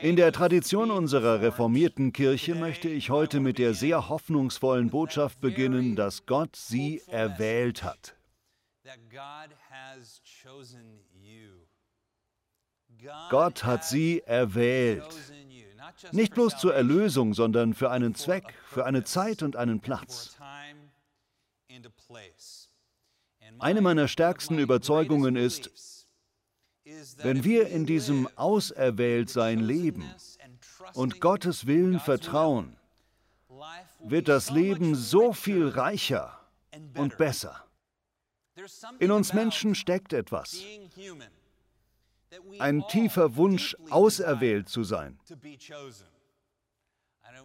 In der Tradition unserer reformierten Kirche möchte ich heute mit der sehr hoffnungsvollen Botschaft beginnen, dass Gott sie erwählt hat. Gott hat sie erwählt. Nicht bloß zur Erlösung, sondern für einen Zweck, für eine Zeit und einen Platz. Eine meiner stärksten Überzeugungen ist, wenn wir in diesem Auserwähltsein leben und Gottes Willen vertrauen, wird das Leben so viel reicher und besser. In uns Menschen steckt etwas. Ein tiefer Wunsch, auserwählt zu sein.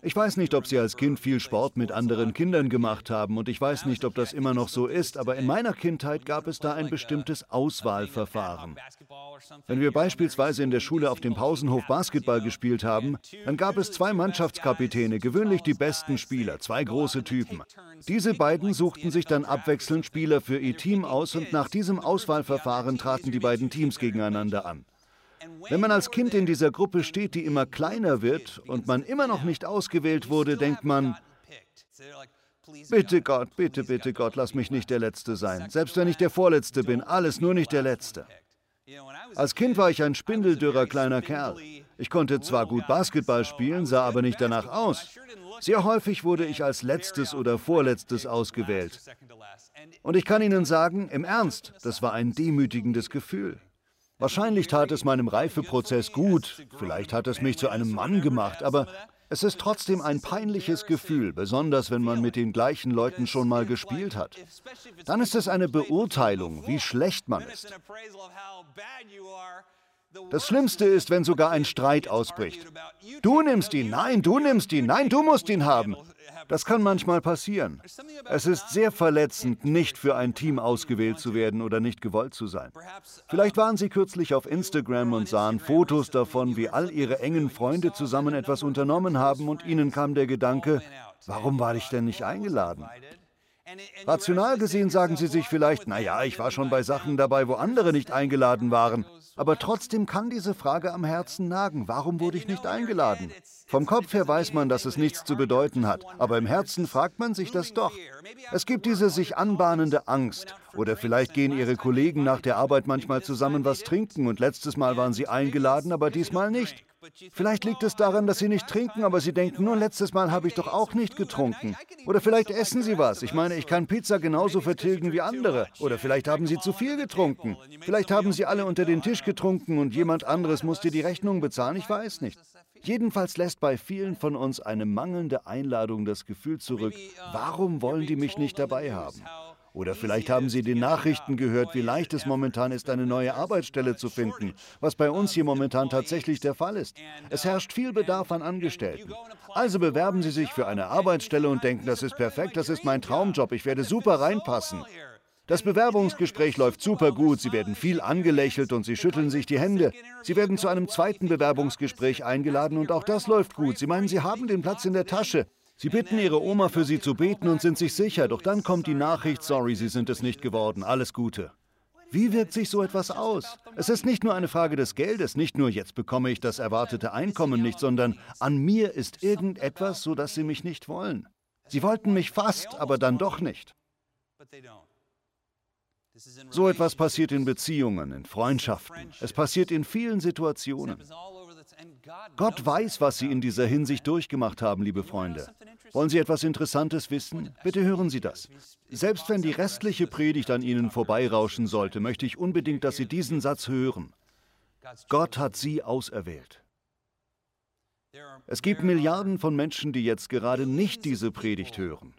Ich weiß nicht, ob Sie als Kind viel Sport mit anderen Kindern gemacht haben und ich weiß nicht, ob das immer noch so ist, aber in meiner Kindheit gab es da ein bestimmtes Auswahlverfahren. Wenn wir beispielsweise in der Schule auf dem Pausenhof Basketball gespielt haben, dann gab es zwei Mannschaftskapitäne, gewöhnlich die besten Spieler, zwei große Typen. Diese beiden suchten sich dann abwechselnd Spieler für ihr Team aus und nach diesem Auswahlverfahren traten die beiden Teams gegeneinander an. Wenn man als Kind in dieser Gruppe steht, die immer kleiner wird und man immer noch nicht ausgewählt wurde, denkt man, bitte Gott, bitte, bitte Gott, lass mich nicht der Letzte sein. Selbst wenn ich der Vorletzte bin, alles nur nicht der Letzte. Als Kind war ich ein spindeldürrer kleiner Kerl. Ich konnte zwar gut Basketball spielen, sah aber nicht danach aus. Sehr häufig wurde ich als letztes oder vorletztes ausgewählt. Und ich kann Ihnen sagen, im Ernst, das war ein demütigendes Gefühl. Wahrscheinlich tat es meinem Reifeprozess gut, vielleicht hat es mich zu einem Mann gemacht, aber es ist trotzdem ein peinliches Gefühl, besonders wenn man mit den gleichen Leuten schon mal gespielt hat. Dann ist es eine Beurteilung, wie schlecht man ist. Das Schlimmste ist, wenn sogar ein Streit ausbricht. Du nimmst ihn, nein, du nimmst ihn, nein, du musst ihn haben. Das kann manchmal passieren. Es ist sehr verletzend, nicht für ein Team ausgewählt zu werden oder nicht gewollt zu sein. Vielleicht waren Sie kürzlich auf Instagram und sahen Fotos davon, wie all Ihre engen Freunde zusammen etwas unternommen haben und Ihnen kam der Gedanke, warum war ich denn nicht eingeladen? Rational gesehen sagen Sie sich vielleicht, naja, ich war schon bei Sachen dabei, wo andere nicht eingeladen waren. Aber trotzdem kann diese Frage am Herzen nagen. Warum wurde ich nicht eingeladen? Vom Kopf her weiß man, dass es nichts zu bedeuten hat, aber im Herzen fragt man sich das doch. Es gibt diese sich anbahnende Angst. Oder vielleicht gehen Ihre Kollegen nach der Arbeit manchmal zusammen was trinken und letztes Mal waren Sie eingeladen, aber diesmal nicht. Vielleicht liegt es daran, dass Sie nicht trinken, aber Sie denken, nur letztes Mal habe ich doch auch nicht getrunken. Oder vielleicht essen Sie was. Ich meine, ich kann Pizza genauso vertilgen wie andere. Oder vielleicht haben Sie zu viel getrunken. Vielleicht haben Sie alle unter den Tisch getrunken und jemand anderes musste die Rechnung bezahlen. Ich weiß nicht. Jedenfalls lässt bei vielen von uns eine mangelnde Einladung das Gefühl zurück, warum wollen die mich nicht dabei haben? Oder vielleicht haben Sie den Nachrichten gehört, wie leicht es momentan ist, eine neue Arbeitsstelle zu finden, was bei uns hier momentan tatsächlich der Fall ist. Es herrscht viel Bedarf an Angestellten. Also bewerben Sie sich für eine Arbeitsstelle und denken, das ist perfekt, das ist mein Traumjob, ich werde super reinpassen. Das Bewerbungsgespräch läuft super gut, Sie werden viel angelächelt und Sie schütteln sich die Hände. Sie werden zu einem zweiten Bewerbungsgespräch eingeladen und auch das läuft gut. Sie meinen, Sie haben den Platz in der Tasche. Sie bitten ihre Oma für sie zu beten und sind sich sicher, doch dann kommt die Nachricht, sorry, sie sind es nicht geworden, alles Gute. Wie wirkt sich so etwas aus? Es ist nicht nur eine Frage des Geldes, nicht nur jetzt bekomme ich das erwartete Einkommen nicht, sondern an mir ist irgendetwas, so dass sie mich nicht wollen. Sie wollten mich fast, aber dann doch nicht. So etwas passiert in Beziehungen, in Freundschaften. Es passiert in vielen Situationen. Gott weiß, was Sie in dieser Hinsicht durchgemacht haben, liebe Freunde. Wollen Sie etwas Interessantes wissen? Bitte hören Sie das. Selbst wenn die restliche Predigt an Ihnen vorbeirauschen sollte, möchte ich unbedingt, dass Sie diesen Satz hören. Gott hat Sie auserwählt. Es gibt Milliarden von Menschen, die jetzt gerade nicht diese Predigt hören.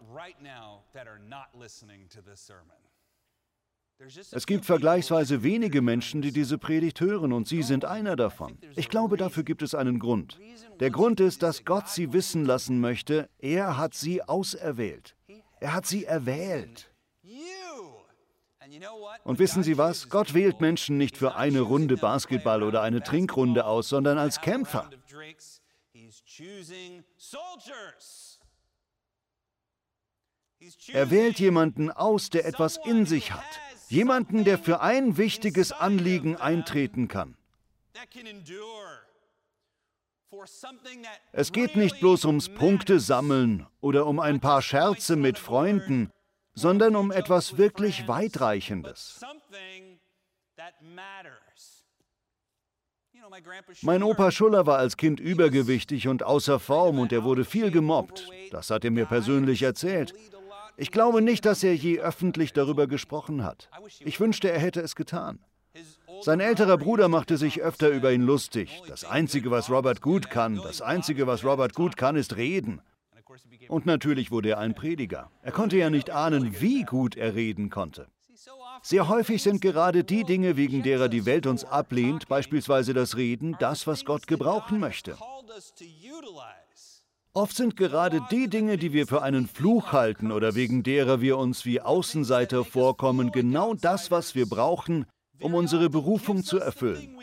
Es gibt vergleichsweise wenige Menschen, die diese Predigt hören, und Sie sind einer davon. Ich glaube, dafür gibt es einen Grund. Der Grund ist, dass Gott Sie wissen lassen möchte, er hat Sie auserwählt. Er hat Sie erwählt. Und wissen Sie was? Gott wählt Menschen nicht für eine Runde Basketball oder eine Trinkrunde aus, sondern als Kämpfer. Er wählt jemanden aus, der etwas in sich hat. Jemanden, der für ein wichtiges Anliegen eintreten kann. Es geht nicht bloß ums Punkte sammeln oder um ein paar Scherze mit Freunden, sondern um etwas wirklich Weitreichendes. Mein Opa Schuller war als Kind übergewichtig und außer Form und er wurde viel gemobbt. Das hat er mir persönlich erzählt. Ich glaube nicht, dass er je öffentlich darüber gesprochen hat. Ich wünschte, er hätte es getan. Sein älterer Bruder machte sich öfter über ihn lustig. Das Einzige, was Robert gut kann, das Einzige, was Robert gut kann, ist reden. Und natürlich wurde er ein Prediger. Er konnte ja nicht ahnen, wie gut er reden konnte. Sehr häufig sind gerade die Dinge, wegen derer die Welt uns ablehnt, beispielsweise das Reden, das, was Gott gebrauchen möchte. Oft sind gerade die Dinge, die wir für einen Fluch halten oder wegen derer wir uns wie Außenseiter vorkommen, genau das, was wir brauchen, um unsere Berufung zu erfüllen.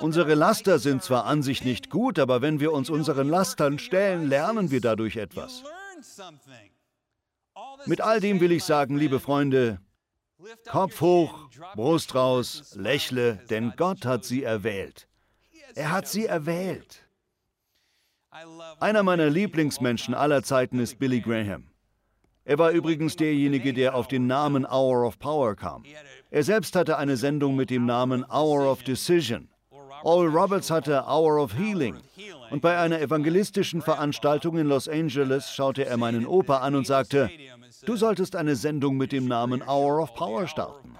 Unsere Laster sind zwar an sich nicht gut, aber wenn wir uns unseren Lastern stellen, lernen wir dadurch etwas. Mit all dem will ich sagen, liebe Freunde, Kopf hoch, Brust raus, lächle, denn Gott hat sie erwählt. Er hat sie erwählt. Einer meiner Lieblingsmenschen aller Zeiten ist Billy Graham. Er war übrigens derjenige, der auf den Namen Hour of Power kam. Er selbst hatte eine Sendung mit dem Namen Hour of Decision. Oral Roberts hatte Hour of Healing. Und bei einer evangelistischen Veranstaltung in Los Angeles schaute er meinen Opa an und sagte, du solltest eine Sendung mit dem Namen Hour of Power starten.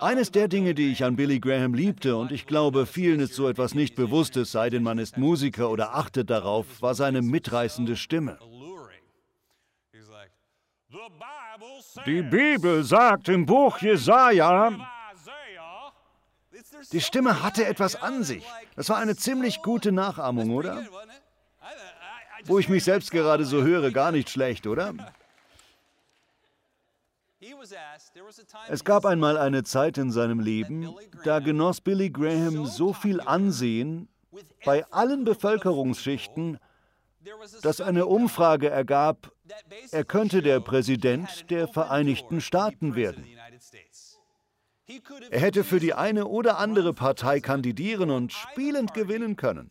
Eines der Dinge, die ich an Billy Graham liebte, und ich glaube, vielen ist so etwas nicht bewusst, es sei denn, man ist Musiker oder achtet darauf, war seine mitreißende Stimme. Die Bibel sagt im Buch Jesaja, die Stimme hatte etwas an sich. Das war eine ziemlich gute Nachahmung, oder? Wo ich mich selbst gerade so höre, gar nicht schlecht, oder? Es gab einmal eine Zeit in seinem Leben, da genoss Billy Graham so viel Ansehen bei allen Bevölkerungsschichten, dass eine Umfrage ergab, er könnte der Präsident der Vereinigten Staaten werden. Er hätte für die eine oder andere Partei kandidieren und spielend gewinnen können.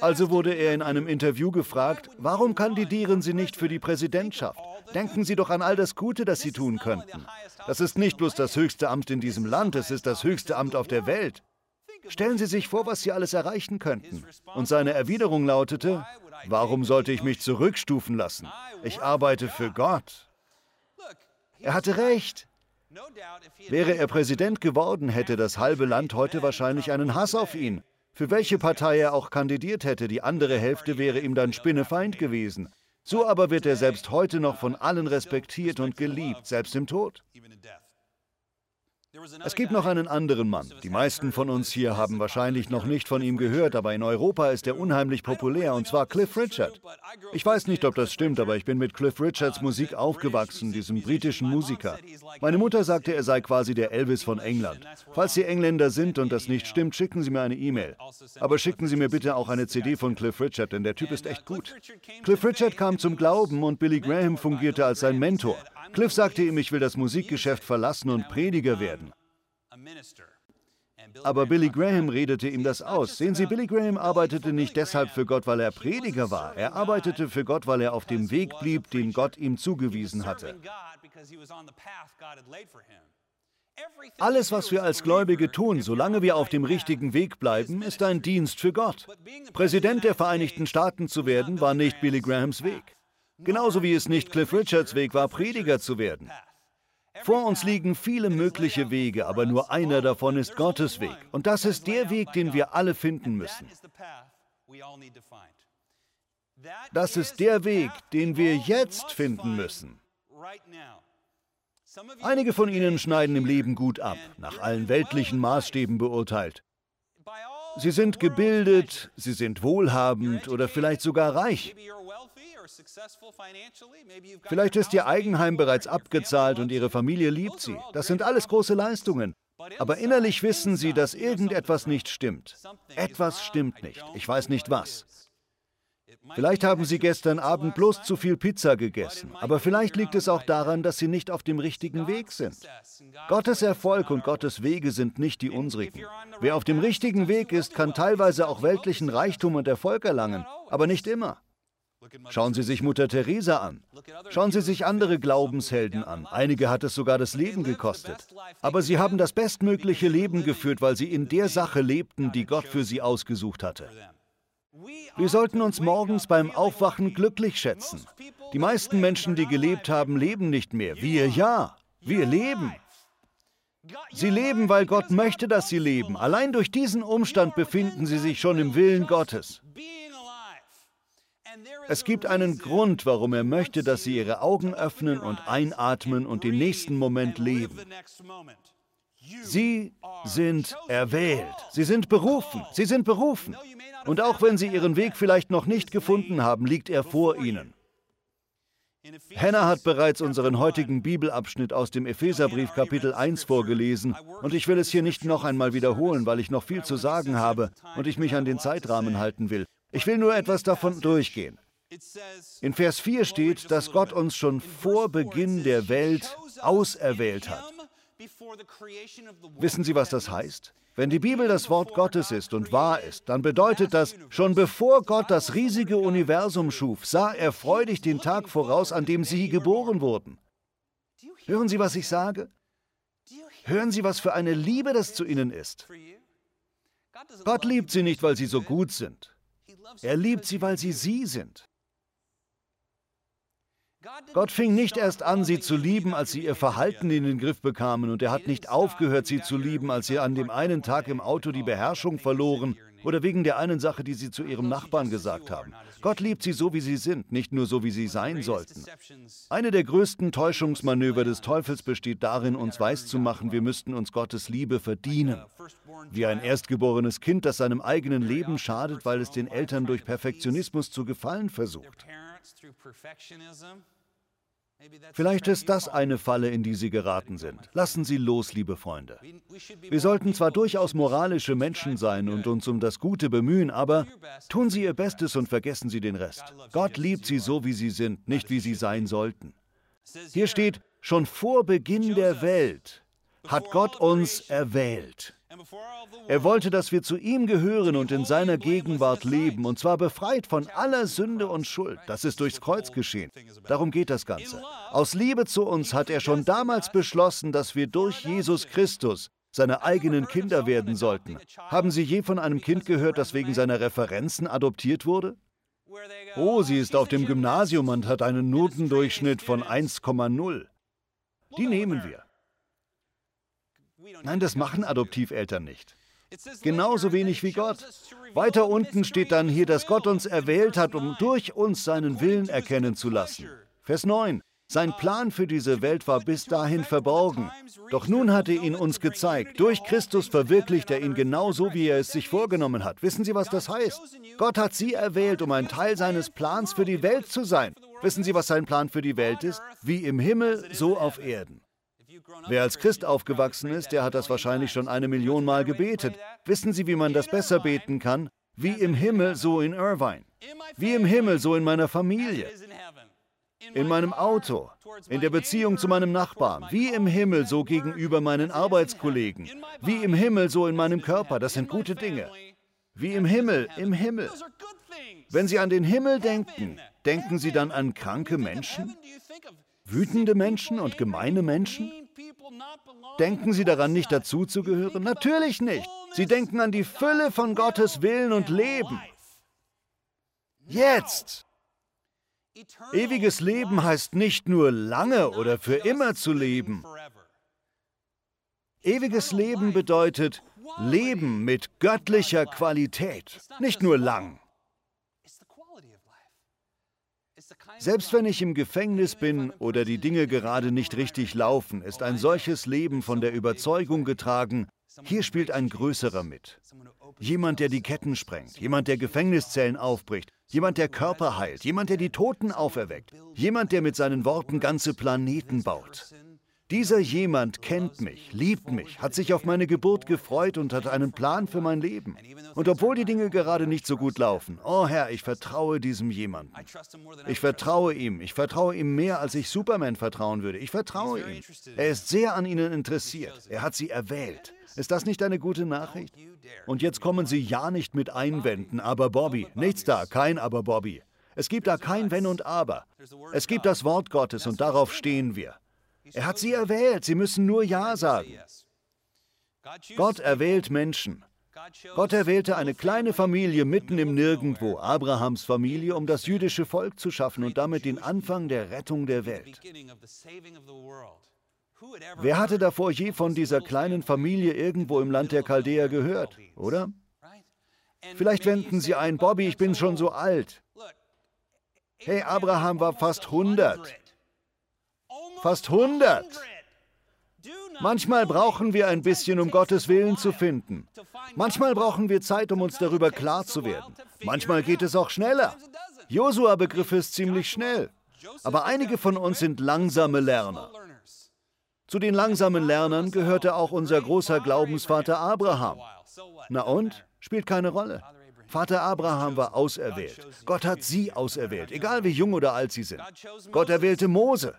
Also wurde er in einem Interview gefragt, warum kandidieren Sie nicht für die Präsidentschaft? Denken Sie doch an all das Gute, das Sie tun könnten. Das ist nicht bloß das höchste Amt in diesem Land, es ist das höchste Amt auf der Welt. Stellen Sie sich vor, was Sie alles erreichen könnten. Und seine Erwiderung lautete, warum sollte ich mich zurückstufen lassen? Ich arbeite für Gott. Er hatte recht. Wäre er Präsident geworden, hätte das halbe Land heute wahrscheinlich einen Hass auf ihn. Für welche Partei er auch kandidiert hätte, die andere Hälfte wäre ihm dann Spinnefeind gewesen. So aber wird er selbst heute noch von allen respektiert und geliebt, selbst im Tod. Es gibt noch einen anderen Mann. Die meisten von uns hier haben wahrscheinlich noch nicht von ihm gehört, aber in Europa ist er unheimlich populär, und zwar Cliff Richard. Ich weiß nicht, ob das stimmt, aber ich bin mit Cliff Richards Musik aufgewachsen, diesem britischen Musiker. Meine Mutter sagte, er sei quasi der Elvis von England. Falls Sie Engländer sind und das nicht stimmt, schicken Sie mir eine E-Mail. Aber schicken Sie mir bitte auch eine CD von Cliff Richard, denn der Typ ist echt gut. Cliff Richard kam zum Glauben und Billy Graham fungierte als sein Mentor. Cliff sagte ihm, ich will das Musikgeschäft verlassen und Prediger werden. Aber Billy Graham redete ihm das aus. Sehen Sie, Billy Graham arbeitete nicht deshalb für Gott, weil er Prediger war. Er arbeitete für Gott, weil er auf dem Weg blieb, den Gott ihm zugewiesen hatte. Alles, was wir als Gläubige tun, solange wir auf dem richtigen Weg bleiben, ist ein Dienst für Gott. Präsident der Vereinigten Staaten zu werden, war nicht Billy Grahams Weg. Genauso wie es nicht Cliff Richards Weg war, Prediger zu werden. Vor uns liegen viele mögliche Wege, aber nur einer davon ist Gottes Weg. Und das ist der Weg, den wir alle finden müssen. Das ist der Weg, den wir jetzt finden müssen. Einige von Ihnen schneiden im Leben gut ab, nach allen weltlichen Maßstäben beurteilt. Sie sind gebildet, sie sind wohlhabend oder vielleicht sogar reich. Vielleicht ist Ihr Eigenheim bereits abgezahlt und Ihre Familie liebt Sie. Das sind alles große Leistungen. Aber innerlich wissen Sie, dass irgendetwas nicht stimmt. Etwas stimmt nicht. Ich weiß nicht was. Vielleicht haben Sie gestern Abend bloß zu viel Pizza gegessen, aber vielleicht liegt es auch daran, dass Sie nicht auf dem richtigen Weg sind. Gottes Erfolg und Gottes Wege sind nicht die unsrigen. Wer auf dem richtigen Weg ist, kann teilweise auch weltlichen Reichtum und Erfolg erlangen, aber nicht immer. Schauen Sie sich Mutter Teresa an. Schauen Sie sich andere Glaubenshelden an. Einige hat es sogar das Leben gekostet. Aber sie haben das bestmögliche Leben geführt, weil sie in der Sache lebten, die Gott für sie ausgesucht hatte. Wir sollten uns morgens beim Aufwachen glücklich schätzen. Die meisten Menschen, die gelebt haben, leben nicht mehr. Wir ja. Wir leben. Sie leben, weil Gott möchte, dass sie leben. Allein durch diesen Umstand befinden sie sich schon im Willen Gottes. Es gibt einen Grund, warum er möchte, dass sie ihre Augen öffnen und einatmen und den nächsten Moment leben. Sie sind erwählt. Sie sind berufen. Sie sind berufen. Und auch wenn Sie Ihren Weg vielleicht noch nicht gefunden haben, liegt er vor Ihnen. Hannah hat bereits unseren heutigen Bibelabschnitt aus dem Epheserbrief Kapitel 1 vorgelesen und ich will es hier nicht noch einmal wiederholen, weil ich noch viel zu sagen habe und ich mich an den Zeitrahmen halten will. Ich will nur etwas davon durchgehen. In Vers 4 steht, dass Gott uns schon vor Beginn der Welt auserwählt hat. Wissen Sie, was das heißt? Wenn die Bibel das Wort Gottes ist und wahr ist, dann bedeutet das, schon bevor Gott das riesige Universum schuf, sah er freudig den Tag voraus, an dem Sie geboren wurden. Hören Sie, was ich sage? Hören Sie, was für eine Liebe das zu Ihnen ist. Gott liebt Sie nicht, weil Sie so gut sind. Er liebt Sie, weil Sie Sie sind. Gott fing nicht erst an, sie zu lieben, als sie ihr Verhalten in den Griff bekamen, und er hat nicht aufgehört, sie zu lieben, als sie an dem einen Tag im Auto die Beherrschung verloren oder wegen der einen Sache, die sie zu ihrem Nachbarn gesagt haben. Gott liebt sie so, wie sie sind, nicht nur so, wie sie sein sollten. Eine der größten Täuschungsmanöver des Teufels besteht darin, uns weiszumachen, wir müssten uns Gottes Liebe verdienen. Wie ein erstgeborenes Kind, das seinem eigenen Leben schadet, weil es den Eltern durch Perfektionismus zu gefallen versucht. Vielleicht ist das eine Falle, in die Sie geraten sind. Lassen Sie los, liebe Freunde. Wir sollten zwar durchaus moralische Menschen sein und uns um das Gute bemühen, aber tun Sie Ihr Bestes und vergessen Sie den Rest. Gott liebt Sie so, wie Sie sind, nicht wie Sie sein sollten. Hier steht, schon vor Beginn der Welt hat Gott uns erwählt. Er wollte, dass wir zu ihm gehören und in seiner Gegenwart leben, und zwar befreit von aller Sünde und Schuld. Das ist durchs Kreuz geschehen. Darum geht das Ganze. Aus Liebe zu uns hat er schon damals beschlossen, dass wir durch Jesus Christus seine eigenen Kinder werden sollten. Haben Sie je von einem Kind gehört, das wegen seiner Referenzen adoptiert wurde? Oh, sie ist auf dem Gymnasium und hat einen Notendurchschnitt von 1,0. Die nehmen wir. Nein, das machen Adoptiveltern nicht. Genauso wenig wie Gott. Weiter unten steht dann hier, dass Gott uns erwählt hat, um durch uns seinen Willen erkennen zu lassen. Vers 9. Sein Plan für diese Welt war bis dahin verborgen. Doch nun hat er ihn uns gezeigt. Durch Christus verwirklicht er ihn genauso, wie er es sich vorgenommen hat. Wissen Sie, was das heißt? Gott hat Sie erwählt, um ein Teil seines Plans für die Welt zu sein. Wissen Sie, was sein Plan für die Welt ist? Wie im Himmel, so auf Erden. Wer als Christ aufgewachsen ist, der hat das wahrscheinlich schon eine Million Mal gebetet. Wissen Sie, wie man das besser beten kann? Wie im Himmel, so in Irvine. Wie im Himmel, so in meiner Familie. In meinem Auto. In der Beziehung zu meinem Nachbarn. Wie im Himmel, so gegenüber meinen Arbeitskollegen. Wie im Himmel, so in meinem Körper. Das sind gute Dinge. Wie im Himmel, im Himmel. Wenn Sie an den Himmel denken, denken Sie dann an kranke Menschen? Wütende Menschen und gemeine Menschen? Denken Sie daran, nicht dazuzugehören? Natürlich nicht. Sie denken an die Fülle von Gottes Willen und Leben. Jetzt. Ewiges Leben heißt nicht nur lange oder für immer zu leben. Ewiges Leben bedeutet Leben mit göttlicher Qualität, nicht nur lang. Selbst wenn ich im Gefängnis bin oder die Dinge gerade nicht richtig laufen, ist ein solches Leben von der Überzeugung getragen, hier spielt ein Größerer mit. Jemand, der die Ketten sprengt, jemand, der Gefängniszellen aufbricht, jemand, der Körper heilt, jemand, der die Toten auferweckt, jemand, der mit seinen Worten ganze Planeten baut. Dieser jemand kennt mich, liebt mich, hat sich auf meine Geburt gefreut und hat einen Plan für mein Leben. Und obwohl die Dinge gerade nicht so gut laufen, oh Herr, ich vertraue diesem jemanden. Ich vertraue ihm, ich vertraue ihm mehr, als ich Superman vertrauen würde. Ich vertraue ihm. Er ist sehr an ihnen interessiert. Er hat sie erwählt. Ist das nicht eine gute Nachricht? Und jetzt kommen Sie ja nicht mit Einwänden, aber Bobby. Nichts da, kein aber Bobby. Es gibt da kein Wenn und Aber. Es gibt das Wort Gottes und darauf stehen wir. Er hat sie erwählt, sie müssen nur Ja sagen. Gott erwählt Menschen. Gott erwählte eine kleine Familie mitten im Nirgendwo, Abrahams Familie, um das jüdische Volk zu schaffen und damit den Anfang der Rettung der Welt. Wer hatte davor je von dieser kleinen Familie irgendwo im Land der Chaldäer gehört, oder? Vielleicht wenden Sie ein, Bobby, ich bin schon so alt. Hey, Abraham war fast 100. Fast 100. Manchmal brauchen wir ein bisschen, um Gottes Willen zu finden. Manchmal brauchen wir Zeit, um uns darüber klar zu werden. Manchmal geht es auch schneller. Josua begriff es ziemlich schnell. Aber einige von uns sind langsame Lerner. Zu den langsamen Lernern gehörte auch unser großer Glaubensvater Abraham. Na und? Spielt keine Rolle. Vater Abraham war auserwählt. Gott hat sie auserwählt, egal wie jung oder alt sie sind. Gott erwählte Mose.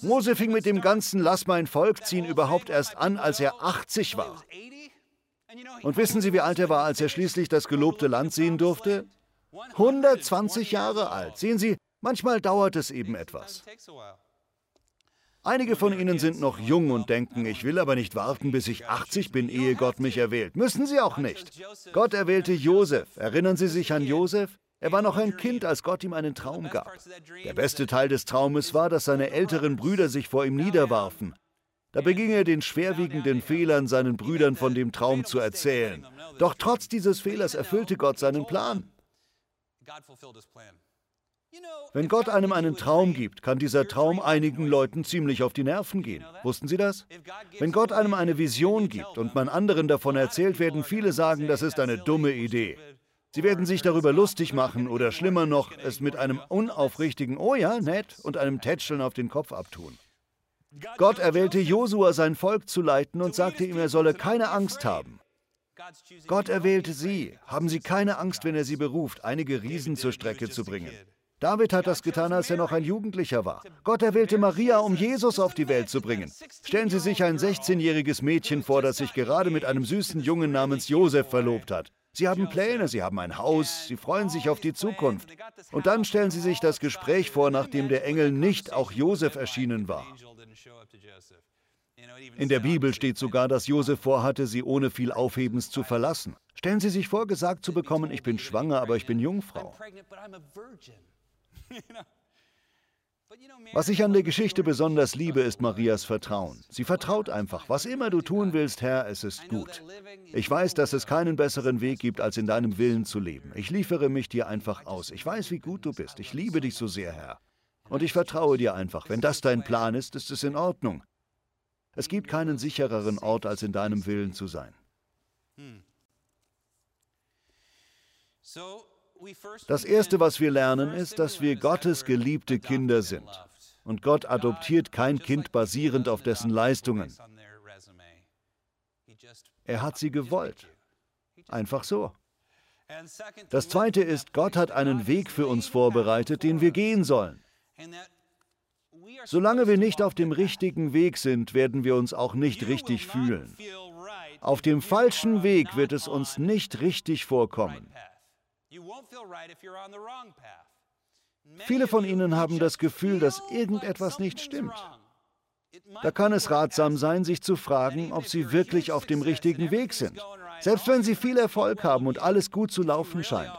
Mose fing mit dem ganzen Lass mein Volk ziehen überhaupt erst an, als er 80 war. Und wissen Sie, wie alt er war, als er schließlich das gelobte Land sehen durfte? 120 Jahre alt. Sehen Sie, manchmal dauert es eben etwas. Einige von Ihnen sind noch jung und denken, ich will aber nicht warten, bis ich 80 bin, ehe Gott mich erwählt. Müssen Sie auch nicht. Gott erwählte Josef. Erinnern Sie sich an Josef? Er war noch ein Kind, als Gott ihm einen Traum gab. Der beste Teil des Traumes war, dass seine älteren Brüder sich vor ihm niederwarfen. Da beging er den schwerwiegenden Fehlern, seinen Brüdern von dem Traum zu erzählen. Doch trotz dieses Fehlers erfüllte Gott seinen Plan. Wenn Gott einem einen Traum gibt, kann dieser Traum einigen Leuten ziemlich auf die Nerven gehen. Wussten Sie das? Wenn Gott einem eine Vision gibt und man anderen davon erzählt, werden viele sagen, das ist eine dumme Idee. Sie werden sich darüber lustig machen oder schlimmer noch, es mit einem unaufrichtigen Oh ja, nett und einem Tätscheln auf den Kopf abtun. Gott erwählte Josua, sein Volk zu leiten und sagte ihm, er solle keine Angst haben. Gott erwählte sie. Haben Sie keine Angst, wenn er sie beruft, einige Riesen zur Strecke zu bringen. David hat das getan, als er noch ein Jugendlicher war. Gott erwählte Maria, um Jesus auf die Welt zu bringen. Stellen Sie sich ein 16-jähriges Mädchen vor, das sich gerade mit einem süßen Jungen namens Josef verlobt hat. Sie haben Pläne, sie haben ein Haus, sie freuen sich auf die Zukunft. Und dann stellen Sie sich das Gespräch vor, nachdem der Engel nicht auch Josef erschienen war. In der Bibel steht sogar, dass Josef vorhatte, sie ohne viel Aufhebens zu verlassen. Stellen Sie sich vor, gesagt zu bekommen, ich bin schwanger, aber ich bin Jungfrau. Was ich an der Geschichte besonders liebe, ist Marias Vertrauen. Sie vertraut einfach, was immer du tun willst, Herr, es ist gut. Ich weiß, dass es keinen besseren Weg gibt, als in deinem Willen zu leben. Ich liefere mich dir einfach aus. Ich weiß, wie gut du bist. Ich liebe dich so sehr, Herr. Und ich vertraue dir einfach. Wenn das dein Plan ist, ist es in Ordnung. Es gibt keinen sichereren Ort, als in deinem Willen zu sein. So, das Erste, was wir lernen, ist, dass wir Gottes geliebte Kinder sind. Und Gott adoptiert kein Kind basierend auf dessen Leistungen. Er hat sie gewollt. Einfach so. Das Zweite ist, Gott hat einen Weg für uns vorbereitet, den wir gehen sollen. Solange wir nicht auf dem richtigen Weg sind, werden wir uns auch nicht richtig fühlen. Auf dem falschen Weg wird es uns nicht richtig vorkommen. Viele von Ihnen haben das Gefühl, dass irgendetwas nicht stimmt. Da kann es ratsam sein, sich zu fragen, ob Sie wirklich auf dem richtigen Weg sind. Selbst wenn Sie viel Erfolg haben und alles gut zu laufen scheint.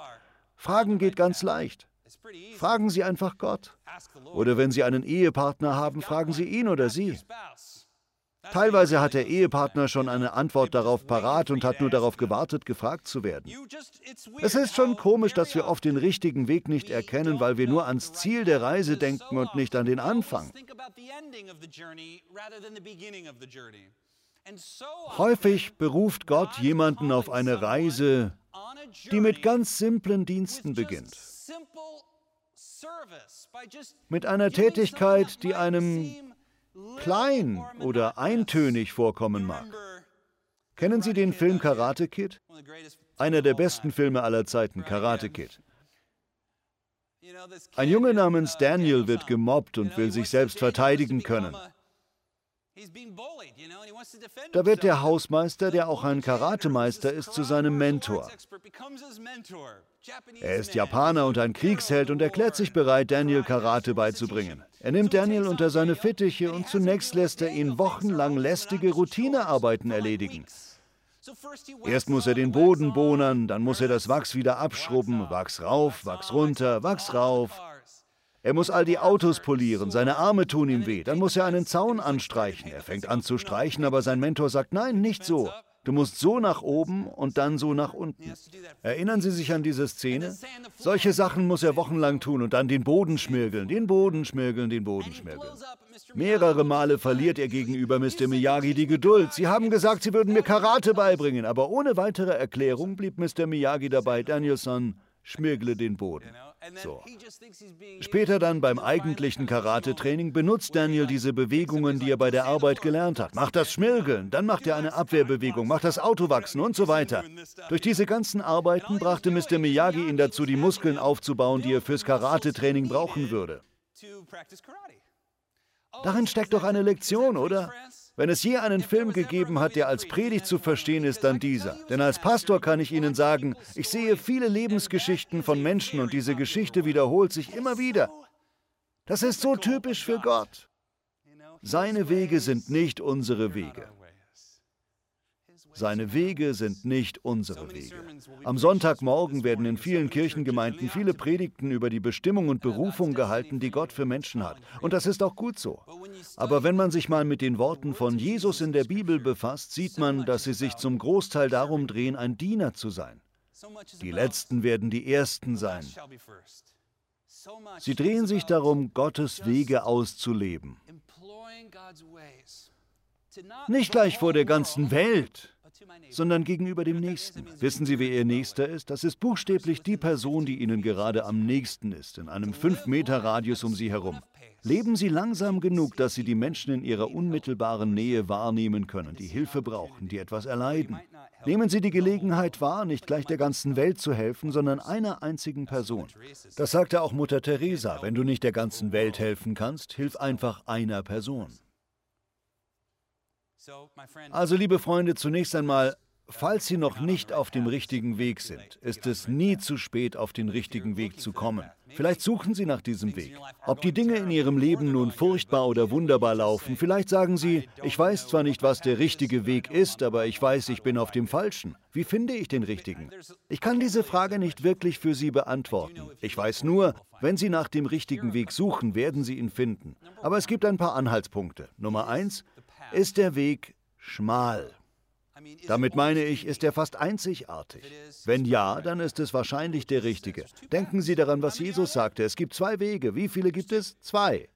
Fragen geht ganz leicht. Fragen Sie einfach Gott. Oder wenn Sie einen Ehepartner haben, fragen Sie ihn oder sie. Teilweise hat der Ehepartner schon eine Antwort darauf parat und hat nur darauf gewartet, gefragt zu werden. Es ist schon komisch, dass wir oft den richtigen Weg nicht erkennen, weil wir nur ans Ziel der Reise denken und nicht an den Anfang. Häufig beruft Gott jemanden auf eine Reise, die mit ganz simplen Diensten beginnt. Mit einer Tätigkeit, die einem klein oder eintönig vorkommen mag. Kennen Sie den Film Karate Kid? Einer der besten Filme aller Zeiten, Karate Kid. Ein Junge namens Daniel wird gemobbt und will sich selbst verteidigen können. Da wird der Hausmeister, der auch ein Karatemeister ist, zu seinem Mentor. Er ist Japaner und ein Kriegsheld und erklärt sich bereit, Daniel Karate beizubringen. Er nimmt Daniel unter seine Fittiche und zunächst lässt er ihn wochenlang lästige Routinearbeiten erledigen. Erst muss er den Boden bohnern, dann muss er das Wachs wieder abschrubben, Wachs rauf, Wachs runter, Wachs rauf. Er muss all die Autos polieren, seine Arme tun ihm weh, dann muss er einen Zaun anstreichen. Er fängt an zu streichen, aber sein Mentor sagt, nein, nicht so. Du musst so nach oben und dann so nach unten. Erinnern Sie sich an diese Szene? Solche Sachen muss er wochenlang tun und dann den Boden schmirgeln, den Boden schmirgeln, den Boden schmirgeln. Mehrere Male verliert er gegenüber Mr. Miyagi die Geduld. Sie haben gesagt, Sie würden mir Karate beibringen, aber ohne weitere Erklärung blieb Mr. Miyagi dabei. Danielson, schmirgle den Boden. So. Später dann beim eigentlichen Karate-Training benutzt Daniel diese Bewegungen, die er bei der Arbeit gelernt hat. Macht das Schmirgeln, dann macht er eine Abwehrbewegung, macht das Auto wachsen und so weiter. Durch diese ganzen Arbeiten brachte Mr. Miyagi ihn dazu, die Muskeln aufzubauen, die er fürs Karate-Training brauchen würde. Darin steckt doch eine Lektion, oder? Wenn es je einen Film gegeben hat, der als Predigt zu verstehen ist, dann dieser. Denn als Pastor kann ich Ihnen sagen, ich sehe viele Lebensgeschichten von Menschen und diese Geschichte wiederholt sich immer wieder. Das ist so typisch für Gott. Seine Wege sind nicht unsere Wege. Seine Wege sind nicht unsere Wege. Am Sonntagmorgen werden in vielen Kirchengemeinden viele Predigten über die Bestimmung und Berufung gehalten, die Gott für Menschen hat. Und das ist auch gut so. Aber wenn man sich mal mit den Worten von Jesus in der Bibel befasst, sieht man, dass sie sich zum Großteil darum drehen, ein Diener zu sein. Die Letzten werden die Ersten sein. Sie drehen sich darum, Gottes Wege auszuleben. Nicht gleich vor der ganzen Welt, sondern gegenüber dem Nächsten. Wissen Sie, wer Ihr Nächster ist? Das ist buchstäblich die Person, die Ihnen gerade am nächsten ist, in einem 5-Meter-Radius um Sie herum. Leben Sie langsam genug, dass Sie die Menschen in ihrer unmittelbaren Nähe wahrnehmen können, die Hilfe brauchen, die etwas erleiden. Nehmen Sie die Gelegenheit wahr, nicht gleich der ganzen Welt zu helfen, sondern einer einzigen Person. Das sagte auch Mutter Teresa, wenn du nicht der ganzen Welt helfen kannst, hilf einfach einer Person. Also, liebe Freunde, zunächst einmal, falls Sie noch nicht auf dem richtigen Weg sind, ist es nie zu spät, auf den richtigen Weg zu kommen. Vielleicht suchen Sie nach diesem Weg. Ob die Dinge in Ihrem Leben nun furchtbar oder wunderbar laufen, vielleicht sagen Sie, ich weiß zwar nicht, was der richtige Weg ist, aber ich weiß, ich bin auf dem falschen. Wie finde ich den richtigen? Ich kann diese Frage nicht wirklich für Sie beantworten. Ich weiß nur, wenn Sie nach dem richtigen Weg suchen, werden Sie ihn finden. Aber es gibt ein paar Anhaltspunkte. Nummer eins, ist der Weg schmal. Damit meine ich, ist er fast einzigartig. Wenn ja, dann ist es wahrscheinlich der richtige. Denken Sie daran, was Jesus sagte. Es gibt zwei Wege. Wie viele gibt es? Zwei.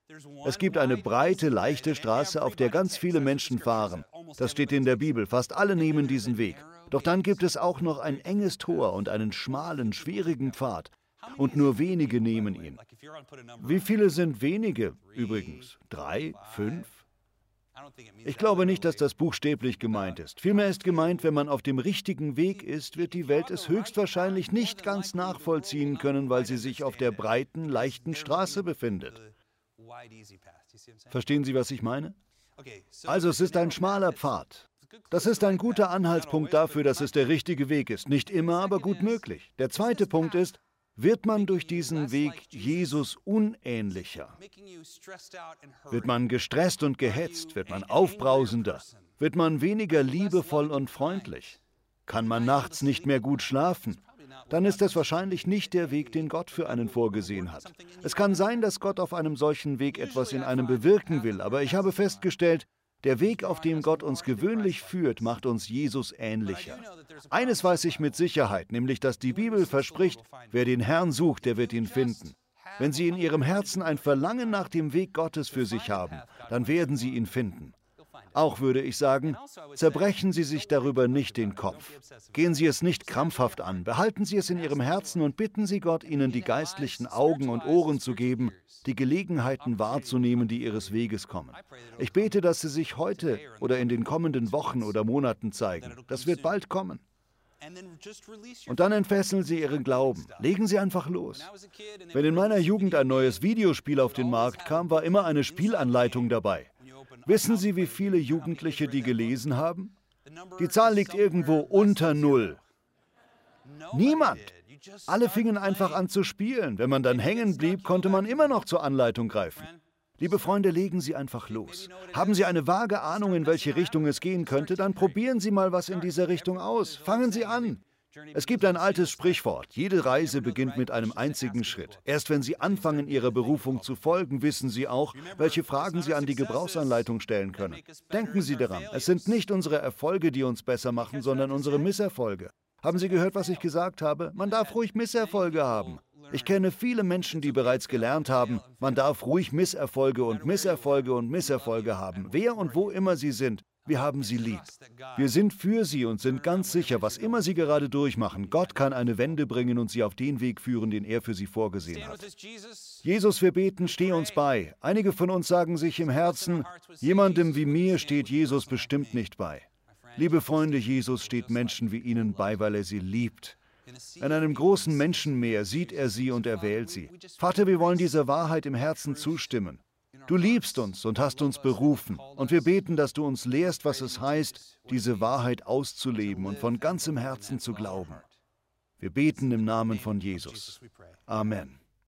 Es gibt eine breite, leichte Straße, auf der ganz viele Menschen fahren. Das steht in der Bibel. Fast alle nehmen diesen Weg. Doch dann gibt es auch noch ein enges Tor und einen schmalen, schwierigen Pfad. Und nur wenige nehmen ihn. Wie viele sind wenige übrigens? Drei? Fünf? Ich glaube nicht, dass das buchstäblich gemeint ist. Vielmehr ist gemeint, wenn man auf dem richtigen Weg ist, wird die Welt es höchstwahrscheinlich nicht ganz nachvollziehen können, weil sie sich auf der breiten, leichten Straße befindet. Verstehen Sie, was ich meine? Also es ist ein schmaler Pfad. Das ist ein guter Anhaltspunkt dafür, dass es der richtige Weg ist. Nicht immer, aber gut möglich. Der zweite Punkt ist, wird man durch diesen Weg Jesus unähnlicher? Wird man gestresst und gehetzt? Wird man aufbrausender? Wird man weniger liebevoll und freundlich? Kann man nachts nicht mehr gut schlafen? Dann ist das wahrscheinlich nicht der Weg, den Gott für einen vorgesehen hat. Es kann sein, dass Gott auf einem solchen Weg etwas in einem bewirken will, aber ich habe festgestellt, der Weg, auf dem Gott uns gewöhnlich führt, macht uns Jesus ähnlicher. Eines weiß ich mit Sicherheit, nämlich dass die Bibel verspricht, wer den Herrn sucht, der wird ihn finden. Wenn Sie in Ihrem Herzen ein Verlangen nach dem Weg Gottes für sich haben, dann werden Sie ihn finden. Auch würde ich sagen, zerbrechen Sie sich darüber nicht den Kopf. Gehen Sie es nicht krampfhaft an, behalten Sie es in Ihrem Herzen und bitten Sie Gott, Ihnen die geistlichen Augen und Ohren zu geben, die Gelegenheiten wahrzunehmen, die Ihres Weges kommen. Ich bete, dass sie sich heute oder in den kommenden Wochen oder Monaten zeigen. Das wird bald kommen. Und dann entfesseln Sie Ihren Glauben. Legen Sie einfach los. Wenn in meiner Jugend ein neues Videospiel auf den Markt kam, war immer eine Spielanleitung dabei. Wissen Sie, wie viele Jugendliche die gelesen haben? Die Zahl liegt irgendwo unter Null. Niemand. Alle fingen einfach an zu spielen. Wenn man dann hängen blieb, konnte man immer noch zur Anleitung greifen. Liebe Freunde, legen Sie einfach los. Haben Sie eine vage Ahnung, in welche Richtung es gehen könnte, dann probieren Sie mal was in dieser Richtung aus. Fangen Sie an. Es gibt ein altes Sprichwort, jede Reise beginnt mit einem einzigen Schritt. Erst wenn Sie anfangen, Ihrer Berufung zu folgen, wissen Sie auch, welche Fragen Sie an die Gebrauchsanleitung stellen können. Denken Sie daran, es sind nicht unsere Erfolge, die uns besser machen, sondern unsere Misserfolge. Haben Sie gehört, was ich gesagt habe? Man darf ruhig Misserfolge haben. Ich kenne viele Menschen, die bereits gelernt haben, man darf ruhig Misserfolge und Misserfolge und Misserfolge haben, wer und wo immer sie sind. Wir haben sie lieb. Wir sind für sie und sind ganz sicher, was immer sie gerade durchmachen, Gott kann eine Wende bringen und sie auf den Weg führen, den er für sie vorgesehen hat. Jesus, wir beten, steh uns bei. Einige von uns sagen sich im Herzen, jemandem wie mir steht Jesus bestimmt nicht bei. Liebe Freunde, Jesus steht Menschen wie ihnen bei, weil er sie liebt. In einem großen Menschenmeer sieht er sie und erwählt sie. Vater, wir wollen dieser Wahrheit im Herzen zustimmen. Du liebst uns und hast uns berufen, und wir beten, dass du uns lehrst, was es heißt, diese Wahrheit auszuleben und von ganzem Herzen zu glauben. Wir beten im Namen von Jesus. Amen.